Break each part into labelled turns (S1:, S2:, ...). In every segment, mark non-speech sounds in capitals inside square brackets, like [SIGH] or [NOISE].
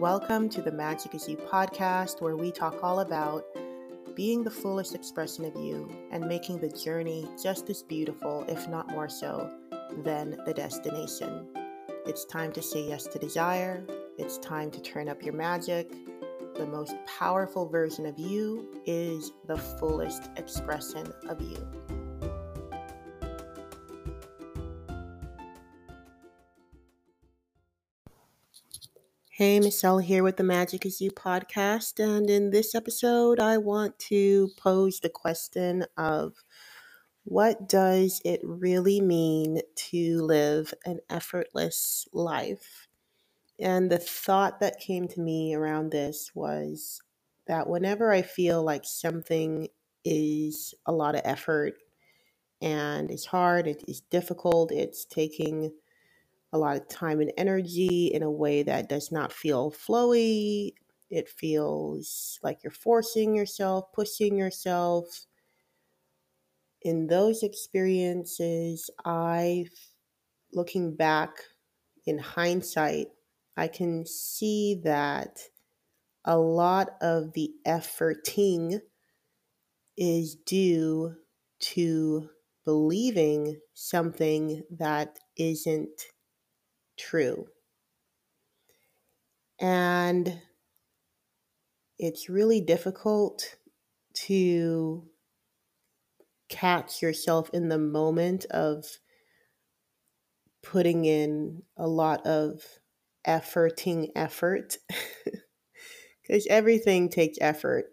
S1: Welcome to the Magic is You podcast, where we talk all about being the fullest expression of you and making the journey just as beautiful, if not more so, than the destination. It's time to say yes to desire. It's time to turn up your magic. The most powerful version of you is the fullest expression of you. Hey, Michelle here with the Magic is You podcast. And in this episode, I want to pose the question of what does it really mean to live an effortless life? And the thought that came to me around this was that whenever I feel like something is a lot of effort and it's hard, it is difficult, it's taking a lot of time and energy in a way that does not feel flowy. It feels like you're forcing yourself, pushing yourself. In those experiences, I, looking back in hindsight, I can see that a lot of the efforting is due to believing something that isn't true. And it's really difficult to catch yourself in the moment of putting in a lot of efforting effort. [LAUGHS] Because everything takes effort.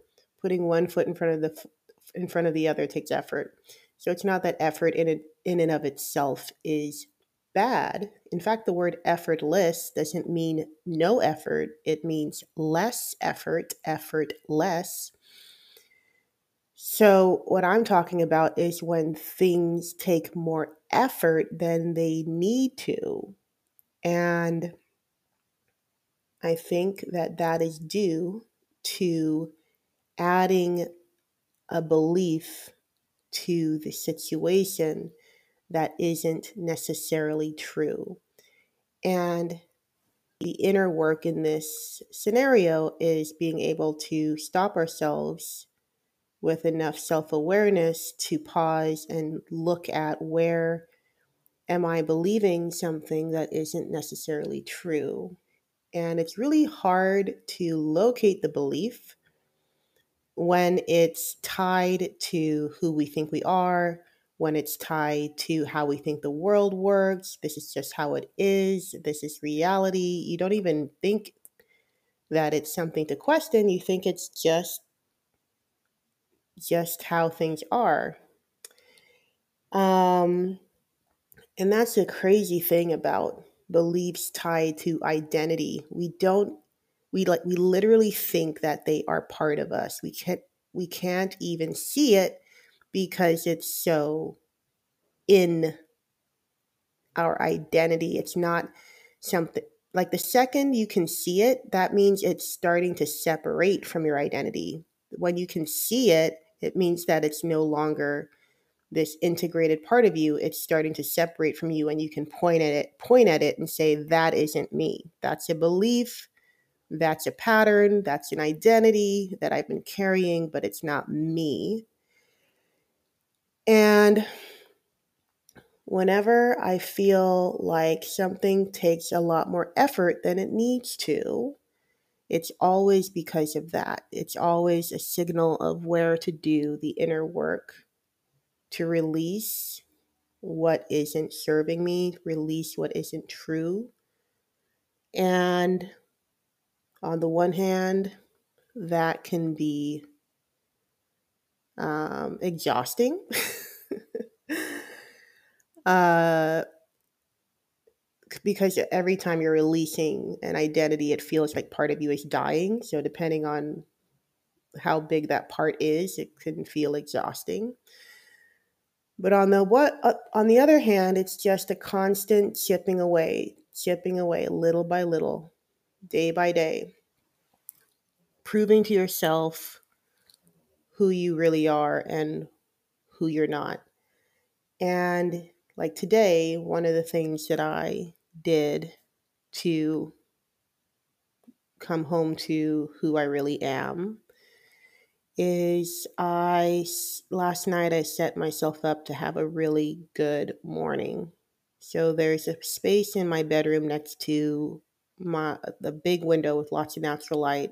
S1: Putting one foot in front of the in front of the other takes effort. So it's not that effort in it in and of itself is bad. In fact, the word effortless doesn't mean no effort, it means less effort, effort less. So, what I'm talking about is when things take more effort than they need to. And I think that that is due to adding a belief to the situation that isn't necessarily true. And the inner work in this scenario is being able to stop ourselves with enough self awareness to pause and look at where am I believing something that isn't necessarily true. And it's really hard to locate the belief when it's tied to who we think we are, when it's tied to how we think the world works. This is just how it is. This is reality. You don't even think that it's something to question. You think it's just just how things are. Um and that's the crazy thing about beliefs tied to identity. We don't we like we literally think that they are part of us. We can't we can't even see it because it's so in our identity. It's not something like the second you can see it, that means it's starting to separate from your identity. When you can see it, it means that it's no longer this integrated part of you. It's starting to separate from you and you can point at it point at it and say that isn't me. That's a belief. That's a pattern. That's an identity that i've been carrying but it's not me and whenever I feel like something takes a lot more effort than it needs to, it's always because of that. It's always a signal of where to do the inner work to release what isn't serving me, release what isn't true. And on the one hand, that can be um, exhausting. [LAUGHS] uh, because every time you're releasing an identity, it feels like part of you is dying. So, depending on how big that part is, it can feel exhausting. But on the what uh, on the other hand, it's just a constant chipping away, chipping away little by little, day by day, proving to yourself who you really are and who you're not. And like today, one of the things that I did to come home to who I really am is I last night I set myself up to have a really good morning. So there's a space in my bedroom next to my the big window with lots of natural light.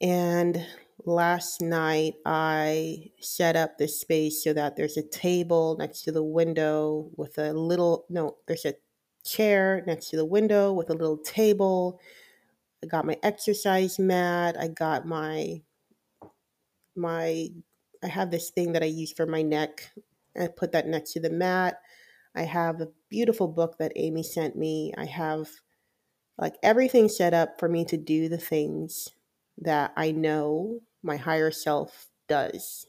S1: And last night I set up this space so that there's a table next to the window with a little no, there's a chair next to the window with a little table. I got my exercise mat, I got my my I have this thing that I use for my neck. I put that next to the mat. I have a beautiful book that Amy sent me. I have like everything set up for me to do the things that I know my higher self does.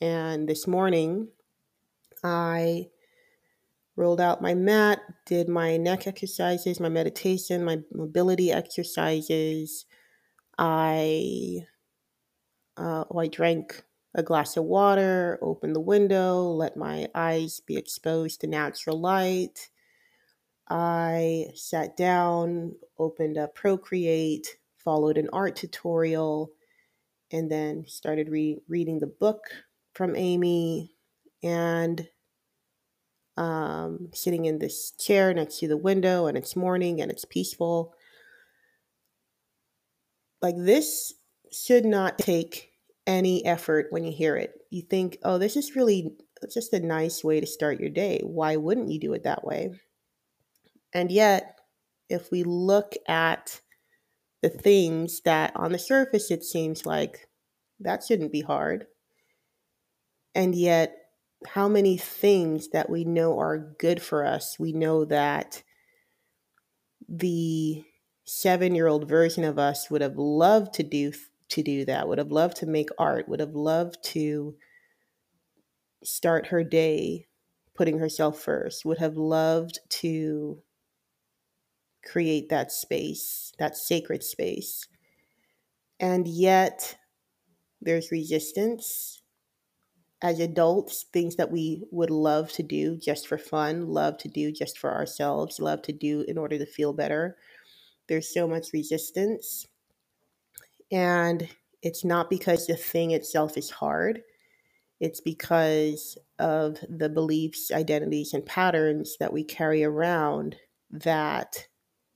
S1: And this morning, I rolled out my mat, did my neck exercises, my meditation, my mobility exercises. I uh, oh, I drank a glass of water, opened the window, let my eyes be exposed to natural light. I sat down, opened up Procreate, followed an art tutorial, and then started re- reading the book from Amy and um, sitting in this chair next to the window, and it's morning and it's peaceful. Like this should not take any effort when you hear it. You think, oh, this is really just a nice way to start your day. Why wouldn't you do it that way? And yet, if we look at the things that on the surface it seems like that shouldn't be hard. And yet, how many things that we know are good for us, we know that the seven year old version of us would have loved to do to do that, would have loved to make art, would have loved to start her day putting herself first, would have loved to create that space, that sacred space. And yet, there's resistance. As adults, things that we would love to do just for fun, love to do just for ourselves, love to do in order to feel better. There's so much resistance. And it's not because the thing itself is hard, it's because of the beliefs, identities, and patterns that we carry around that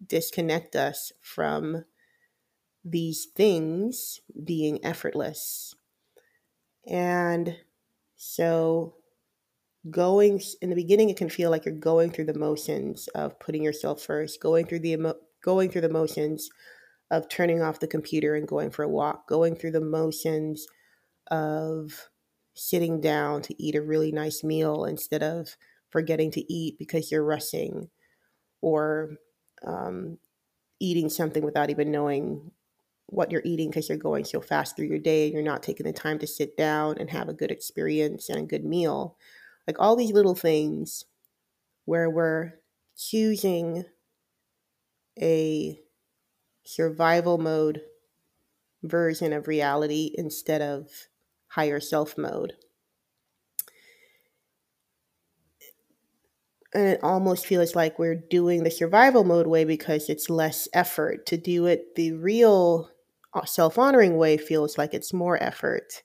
S1: disconnect us from these things being effortless. And so, going in the beginning, it can feel like you're going through the motions of putting yourself first, going through the emo- going through the motions of turning off the computer and going for a walk, going through the motions of sitting down to eat a really nice meal instead of forgetting to eat because you're rushing, or um, eating something without even knowing what you're eating because you're going so fast through your day. And you're not taking the time to sit down and have a good experience and a good meal. Like all these little things where we're choosing a survival mode version of reality instead of higher self mode. And it almost feels like we're doing the survival mode way because it's less effort. To do it the real uh, self honoring way feels like it's more effort.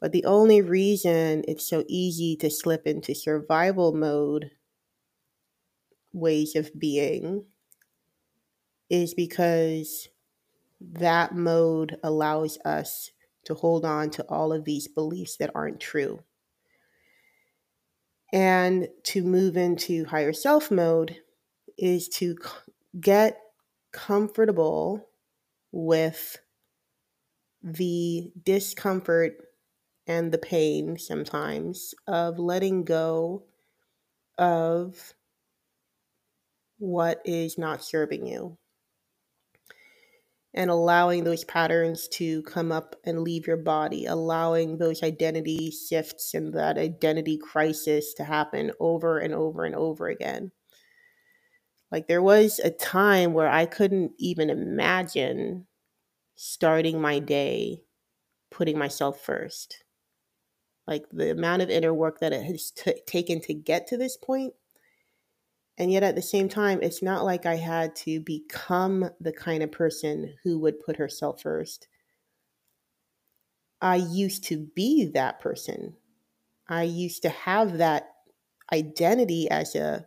S1: But the only reason it's so easy to slip into survival mode ways of being is because that mode allows us to hold on to all of these beliefs that aren't true. And to move into higher self mode is to get comfortable with the discomfort and the pain sometimes of letting go of what is not serving you and allowing those patterns to come up and leave your body, allowing those identity shifts and that identity crisis to happen over and over and over again. Like there was a time where I couldn't even imagine starting my day putting myself first. Like the amount of inner work that it has t- taken to get to this point And yet at the same time, it's not like I had to become the kind of person who would put herself first. I used to be that person. I used to have that identity as a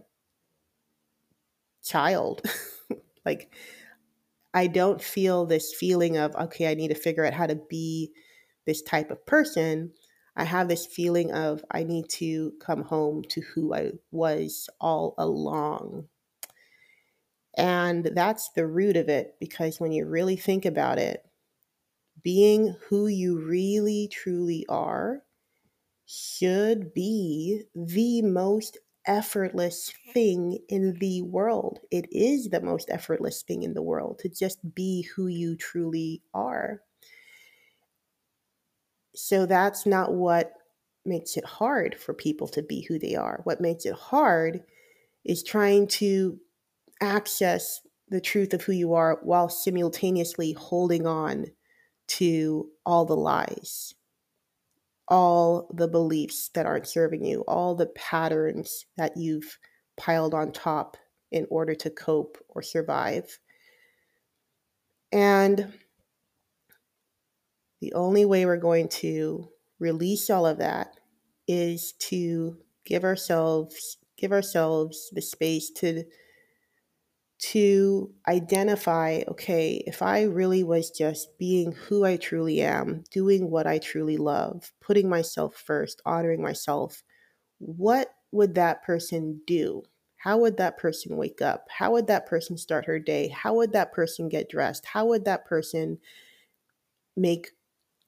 S1: child. [LAUGHS] like, I don't feel this feeling of, okay, I need to figure out how to be this type of person. I have this feeling of, I need to come home to who I was all along. And that's the root of it because when you really think about it, being who you really truly are should be the most effortless thing in the world. It is the most effortless thing in the world to just be who you truly are. So that's not what makes it hard for people to be who they are. What makes it hard is trying to access the truth of who you are while simultaneously holding on to all the lies, all the beliefs that aren't serving you, all the patterns that you've piled on top in order to cope or survive. And the only way we're going to release all of that is to give ourselves give ourselves the space to to identify okay, if I really was just being who I truly am, doing what I truly love, putting myself first, honoring myself, what would that person do? How would that person wake up? How would that person start her day? How would that person get dressed? How would that person make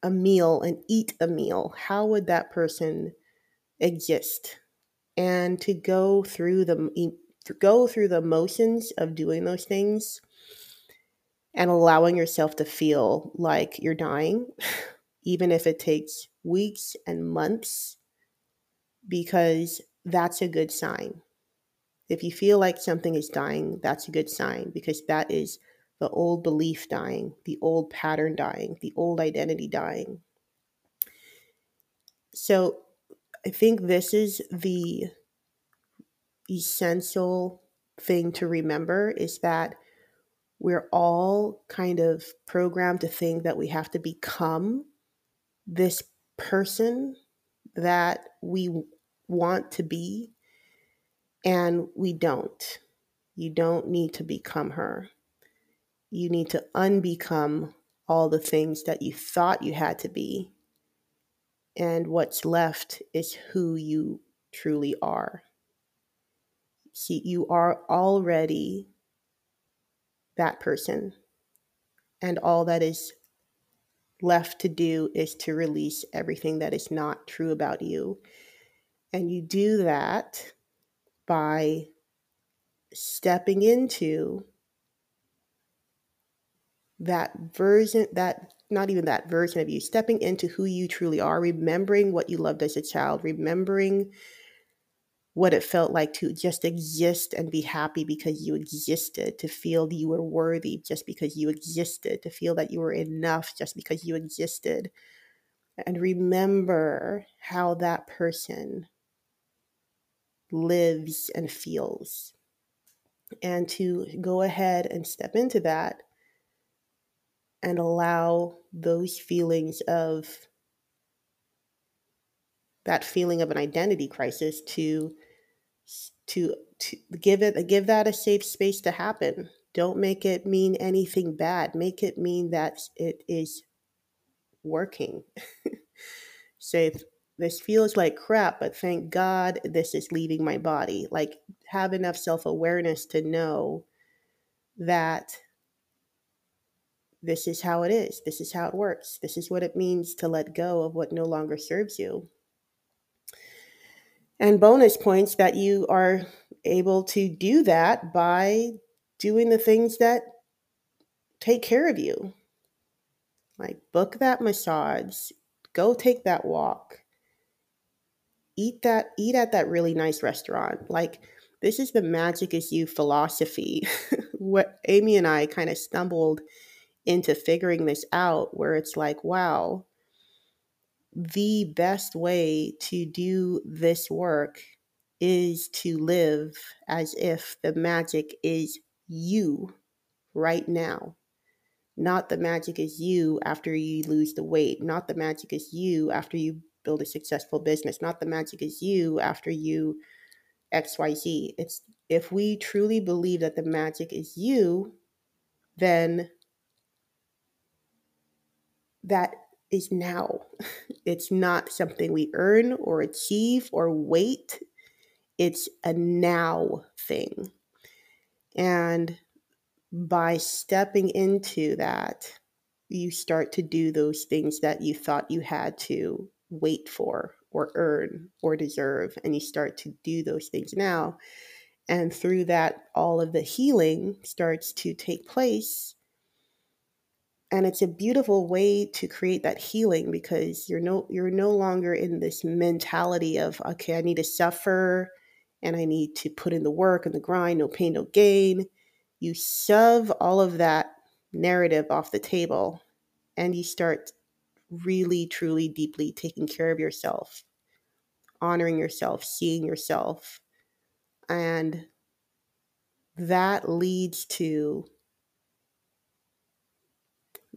S1: a meal and eat a meal? How would that person exist? And to go through the go through the motions of doing those things and allowing yourself to feel like you're dying, even if it takes weeks and months, because that's a good sign. If you feel like something is dying, that's a good sign because that is the old belief dying, the old pattern dying, the old identity dying. So I think this is the essential thing to remember is that we're all kind of programmed to think that we have to become this person that we want to be, and we don't. You don't need to become her. You need to unbecome all the things that you thought you had to be. And what's left is who you truly are. See, you are already that person. And all that is left to do is to release everything that is not true about you. And you do that by stepping into that version, that not even that version of you, stepping into who you truly are, remembering what you loved as a child, remembering what it felt like to just exist and be happy because you existed, to feel that you were worthy just because you existed, to feel that you were enough just because you existed. And remember how that person lives and feels. And to go ahead and step into that and allow those feelings of that feeling of an identity crisis to to to give it give that a safe space to happen. Don't make it mean anything bad. Make it mean that it is working. [LAUGHS] Say this feels like crap, but thank God this is leaving my body. Like have enough self-awareness to know that this is how it is. This is how it works. This is what it means to let go of what no longer serves you and bonus points that you are able to do that by doing the things that take care of you. Like book that massage, go take that walk, eat that eat at that really nice restaurant. Like this is the magic is you philosophy. [LAUGHS] what Amy and I kind of stumbled into figuring this out where it's like, wow, the best way to do this work is to live as if the magic is you right now. Not the magic is you after you lose the weight. Not the magic is you after you build a successful business. Not the magic is you after you XYZ. It's if we truly believe that the magic is you, then that is now. [LAUGHS] It's not something we earn or achieve or wait. It's a now thing. And by stepping into that, you start to do those things that you thought you had to wait for or earn or deserve. And you start to do those things now. And through that, all of the healing starts to take place. And it's a beautiful way to create that healing because you're no you're no longer in this mentality of okay, I need to suffer and I need to put in the work and the grind, no pain, no gain. You shove all of that narrative off the table and you start really, truly, deeply taking care of yourself, honoring yourself, seeing yourself. And that leads to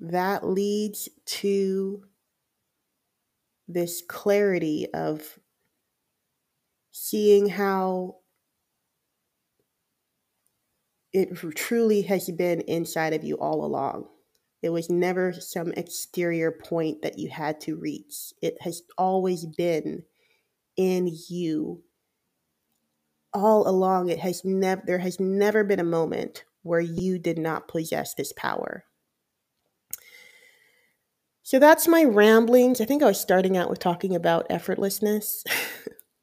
S1: that leads to this clarity of seeing how it truly has been inside of you all along. It was never some exterior point that you had to reach. It has always been in you. All along it has never there has never been a moment where you did not possess this power. So that's my ramblings. I think I was starting out with talking about effortlessness.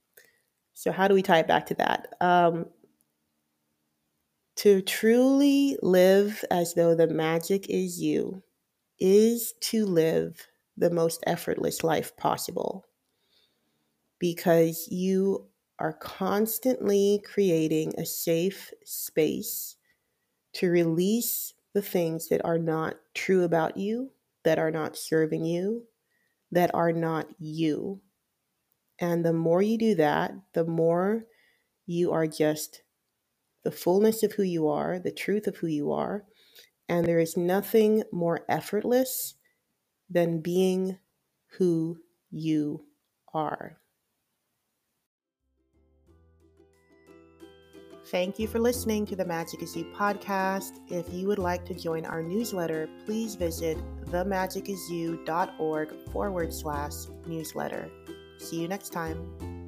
S1: [LAUGHS] so how do we tie it back to that? Um, to truly live as though the magic is you is to live the most effortless life possible because you are constantly creating a safe space to release the things that are not true about you, that are not serving you, that are not you. And the more you do that, the more you are just the fullness of who you are, the truth of who you are. And there is nothing more effortless than being who you are. Thank you for listening to the Magic is You podcast. If you would like to join our newsletter, please visit themagicisyou.org forward slash newsletter. See you next time.